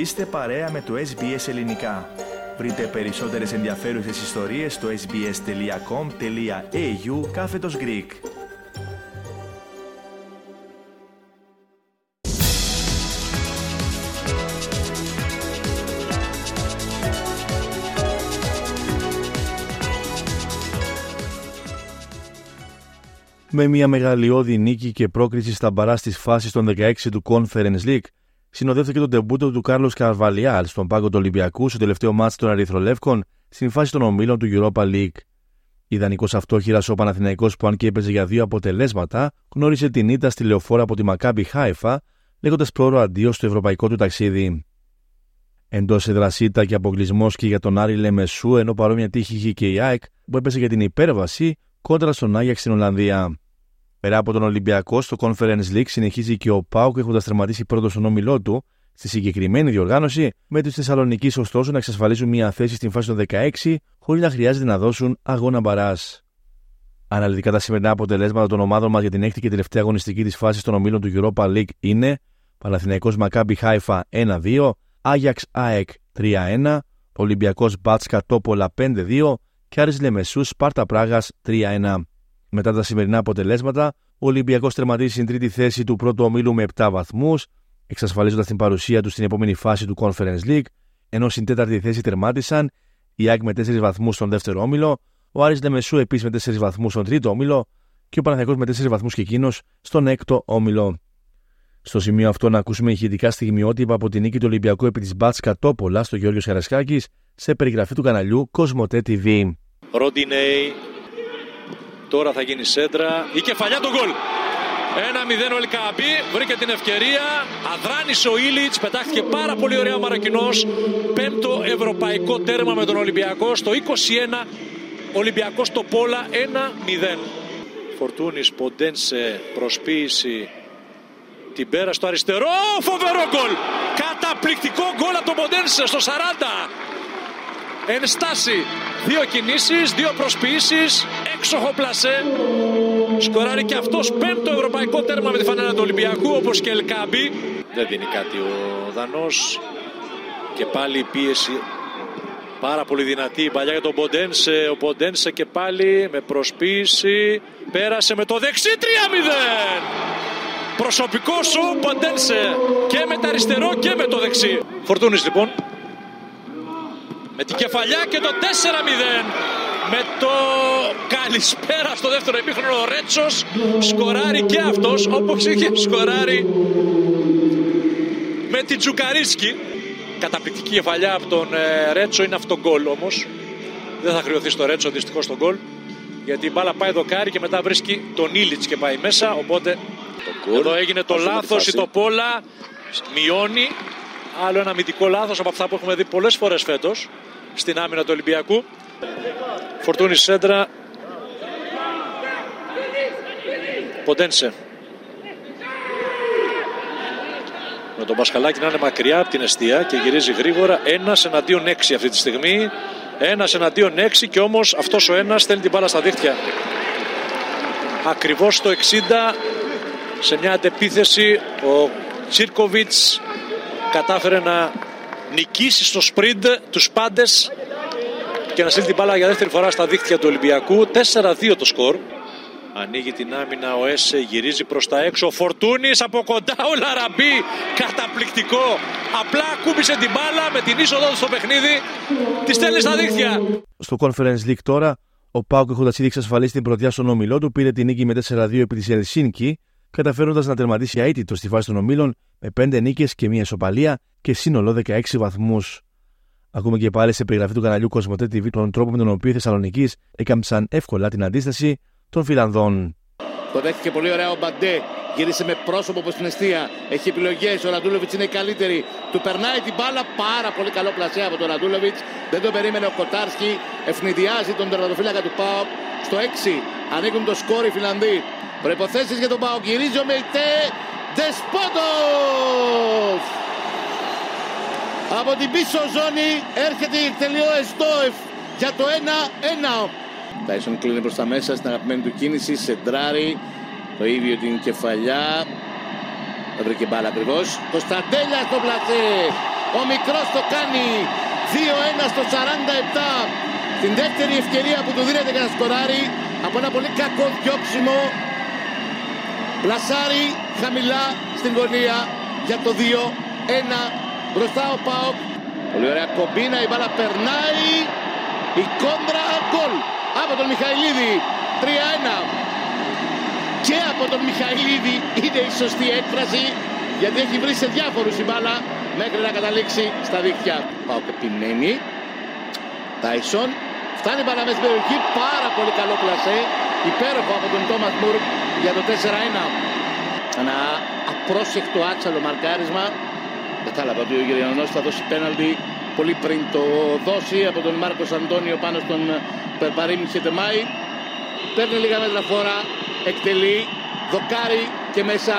Είστε παρέα με το SBS Ελληνικά. Βρείτε περισσότερες ενδιαφέρουσες ιστορίες στο sbs.com.au κάθετος Greek. Με μια μεγαλειώδη νίκη και πρόκριση στα μπαρά τη φάση των 16 του Conference League, συνοδεύτηκε το τεμπούτο του Κάρλος Καρβαλιάλ στον πάγκο του Ολυμπιακού στο τελευταίο μάτι των Αριθρολεύκων στην φάση των ομίλων του Europa League. Ιδανικός αυτόχειρας ο Παναθηναϊκός που αν και έπαιζε για δύο αποτελέσματα, γνώρισε την ήττα στη λεωφόρα από τη Μακάμπι Χάιφα, λέγοντας πρόωρο αντίο στο ευρωπαϊκό του ταξίδι. Εντός εδρασίτα και αποκλεισμός και για τον Άρη Λεμεσού, ενώ παρόμοια τύχη είχε και η ΑΕΚ που έπεσε για την υπέρβαση κόντρα στον Άγιαξ στην Ολλανδία. Πέρα από τον Ολυμπιακό, στο Conference League συνεχίζει και ο Πάουκ έχοντας τερματίσει πρώτος στον όμιλό του στη συγκεκριμένη διοργάνωση, με τους Θεσσαλονίκης ωστόσο να εξασφαλίζουν μια θέση στην φάση των 16, χωρίς να χρειάζεται να δώσουν αγώνα μπαράς. Αναλυτικά τα σημερινά αποτελέσματα των ομάδων μας για την έκτη και τελευταία αγωνιστική της φάσης των ομίλων του Europa League είναι Παναθηναϊκός Μακάμπι Χάιφα 1-2, Άγιαξ ΑΕΚ 3-1, Ολυμπιακός Μπάτσκα Τόπολα 5-2 και Άρης Λεμεσούς Σπάρτα Πράγας 3-1. Μετά τα σημερινά αποτελέσματα, ο Ολυμπιακός τερματίζει στην τρίτη θέση του πρώτου ομίλου με 7 βαθμούς, εξασφαλίζοντας την παρουσία του στην επόμενη φάση του Conference League, ενώ στην τέταρτη θέση τερμάτισαν η ΑΕΚ με 4 βαθμούς στον δεύτερο όμιλο, ο Άρης Λεμεσού επίσης με 4 βαθμούς στον τρίτο όμιλο και ο Παναθιακός με 4 βαθμούς και εκείνος στον έκτο όμιλο. Στο σημείο αυτό να ακούσουμε ηχητικά στιγμιότυπα από την νίκη του Ολυμπιακού επί της Μπάτσκα Τόπολα στο Γιώργο Καρασκάκη σε περιγραφή του καναλιού Κοσμοτέ TV. Ροντινέι. Τώρα θα γίνει σέντρα. Η κεφαλιά του γκολ. 1-0 ο Ελκαμπή. Βρήκε την ευκαιρία. Αδράνησε ο Ήλιτς. Πετάχτηκε πάρα πολύ ωραία ο Μαρακινός. Πέμπτο ευρωπαϊκό τέρμα με τον Ολυμπιακό. Στο 21 Ολυμπιακός στο Πόλα 1-0. Φορτούνης Ποντένσε προσποίηση. Την πέρα στο αριστερό. Φοβερό γκολ. Καταπληκτικό γκολ από τον Ποντένσε στο 40. Ενστάση. Δύο κινήσεις, δύο προσποιήσεις, έξοχο πλασέ. Σκοράρει και αυτός πέμπτο ευρωπαϊκό τέρμα με τη φανέλα του Ολυμπιακού όπως και Ελκάμπη. Δεν δίνει κάτι ο Δανός. Και πάλι η πίεση πάρα πολύ δυνατή η παλιά για τον Ποντένσε. Ο Ποντένσε και πάλι με προσποίηση πέρασε με το δεξί 3-0. Προσωπικό σου Ποντένσε και με το αριστερό και με το δεξί. Φορτούνης λοιπόν με την κεφαλιά και το 4-0 με το καλησπέρα στο δεύτερο επίχρονο ο Ρέτσος σκοράρει και αυτός όπως είχε σκοράρει με την Τζουκαρίσκη καταπληκτική κεφαλιά από τον ε, Ρέτσο είναι αυτό γκολ όμως. Δεν θα χρειωθεί στο Ρέτσο δυστυχώς το γκολ γιατί η μπάλα πάει δοκάρι και μετά βρίσκει τον Ήλιτς και πάει μέσα οπότε το εδώ έγινε το λάθος η Τοπόλα μειώνει άλλο ένα αμυντικό λάθος από αυτά που έχουμε δει πολλές φορές φέτος στην άμυνα του Ολυμπιακού. Φορτούνη σέντρα. Ποντένσε. Με τον Πασχαλάκη να είναι μακριά από την αιστεία και γυρίζει γρήγορα. Ένας εναντίον έξι αυτή τη στιγμή. Ένας εναντίον έξι και όμως αυτός ο ένας στέλνει την μπάλα στα δίχτυα. Ακριβώς το 60 σε μια αντεπίθεση ο Τσίρκοβιτς κατάφερε να νικήσει στο σπριντ τους πάντες και να στείλει την μπάλα για δεύτερη φορά στα δίκτυα του Ολυμπιακού 4-2 το σκορ Ανοίγει την άμυνα ο Έσε, γυρίζει προς τα έξω. Ο Φορτούνης από κοντά ο Λαραμπή. Καταπληκτικό. Απλά κούμπησε την μπάλα με την είσοδο του στο παιχνίδι. Τη στέλνει στα δίκτυα. Στο Conference League τώρα, ο Πάουκ έχοντας ήδη εξασφαλίσει την πρωτιά στον όμιλό του, πήρε την νίκη με 4-2 επί της Ελσίνκη, καταφέροντας να τερματίσει αίτητο στη φάση των ομίλων με 5 νίκες και μία ισοπαλία και σύνολο 16 βαθμούς. Ακούμε και πάλι σε περιγραφή του καναλιού Κοσμοτέ TV τον τρόπο με τον οποίο οι Θεσσαλονίκη έκαμψαν εύκολα την αντίσταση των Φιλανδών. Το δέχτηκε πολύ ωραία ο Μπαντέ. Γύρισε με πρόσωπο προς την αιστεία. Έχει επιλογές. Ο Ραντούλοβιτς είναι καλύτερη. Του περνάει την μπάλα. Πάρα πολύ καλό πλασέ από τον Ραντούλοβιτς. Δεν το περίμενε ο Κοτάρσκι. Ευνηδιάζει τον τερματοφύλακα του Πάοκ. Στο 6 ανοίγουν το σκόρ οι Φιλανδοί. Προποθέσει για τον Πάοκ. Γυρίζει ο Μεϊτέ. Δεσπότος! Από την πίσω ζώνη έρχεται η τελειώ Εστόεφ για το 1-1. Τάισον κλείνει προς τα μέσα στην αγαπημένη του κίνηση, σεντράρει το ίδιο την κεφαλιά. Δεν βρήκε μπάλα ακριβώς. Κωνσταντέλια στο πλασέ. Ο μικρός το κάνει 2-1 στο 47. Την δεύτερη ευκαιρία που του δίνεται για να σκοράρει από ένα πολύ κακό διώξιμο. Πλασάρι χαμηλά στην γωνία για το 2-1 μπροστά ο Πάοκ. Πολύ ωραία κομπίνα, η μπάλα περνάει. Η κόντρα γκολ από τον Μιχαηλίδη. 3-1. Και από τον Μιχαηλίδη είναι η σωστή έκφραση γιατί έχει βρει σε διάφορους η μπάλα μέχρι να καταλήξει στα δίκτυα. Πάω και επιμένει. Τάισον. Φτάνει μπάλα μέσα στην περιοχή. Πάρα πολύ καλό πλασέ. Υπέροχο από τον Τόμας Μουρ για το 4-1. Ένα απρόσεκτο άτσαλο μαρκάρισμα. Κατάλαβα ότι ο Γεριανός θα δώσει πέναλτι πολύ πριν το δώσει από τον Μάρκος Αντώνιο πάνω στον Περπαρίμ Χετεμάη. Παίρνει λίγα μέτρα φόρα, εκτελεί, δοκάρι και μέσα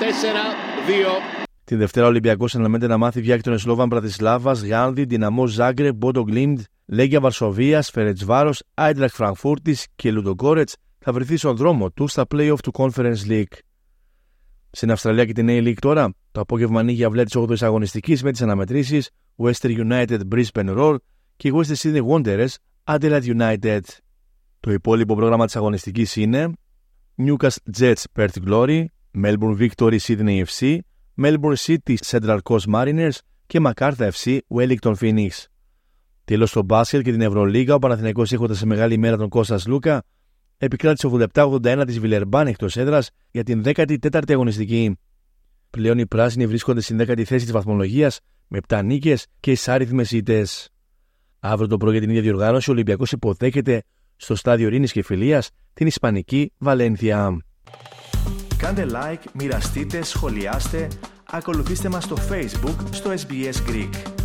4-2. Την Δευτέρα ο Ολυμπιακός αναμένεται να μάθει διάκτονε Σλόβαν Πρατισλάβα, Γάνδη, Δυναμό Ζάγκρε, Μπότο Γκλίντ, Λέγκια Βαρσοβίας, Φερετσβάρος, Άιντραχ Φραγκφούρτης και Λουντογκόρετς θα βρεθεί στον δρόμο τους στα playoff του Conference League. Στην Αυστραλία και την A-League τώρα, το απόγευμα ανοίγει η αυλαία της 8η αγωνιστικής με τις αναμετρήσεις Western United Brisbane Roar και Western Sydney Wanderers Adelaide United. Το υπόλοιπο πρόγραμμα της αγωνιστικής είναι Newcastle Jets Perth Glory, Melbourne Victory Sydney FC, Melbourne City Central Coast Mariners και MacArthur FC Wellington Phoenix. Τέλος στο μπάσκετ και την Ευρωλίγα, ο Παναθηναϊκός έχοντας σε μεγάλη ημέρα τον Κώστας Λούκα, επικράτησε 87-81 της Βιλερμπάν εκτός έδρας για την 14η αγωνιστική. Πλέον οι πράσινοι βρίσκονται στην 10η θέση της βαθμολογίας με 7 νίκες και εισάριθμες ήττες. Αύριο το πρωί για την ίδια διοργάνωση, ο Ολυμπιακός υποδέχεται στο στάδιο Ειρήνης και Φιλίας την Ισπανική Βαλένθια. Κάντε like, μοιραστείτε, σχολιάστε, ακολουθήστε μας στο Facebook στο SBS Greek.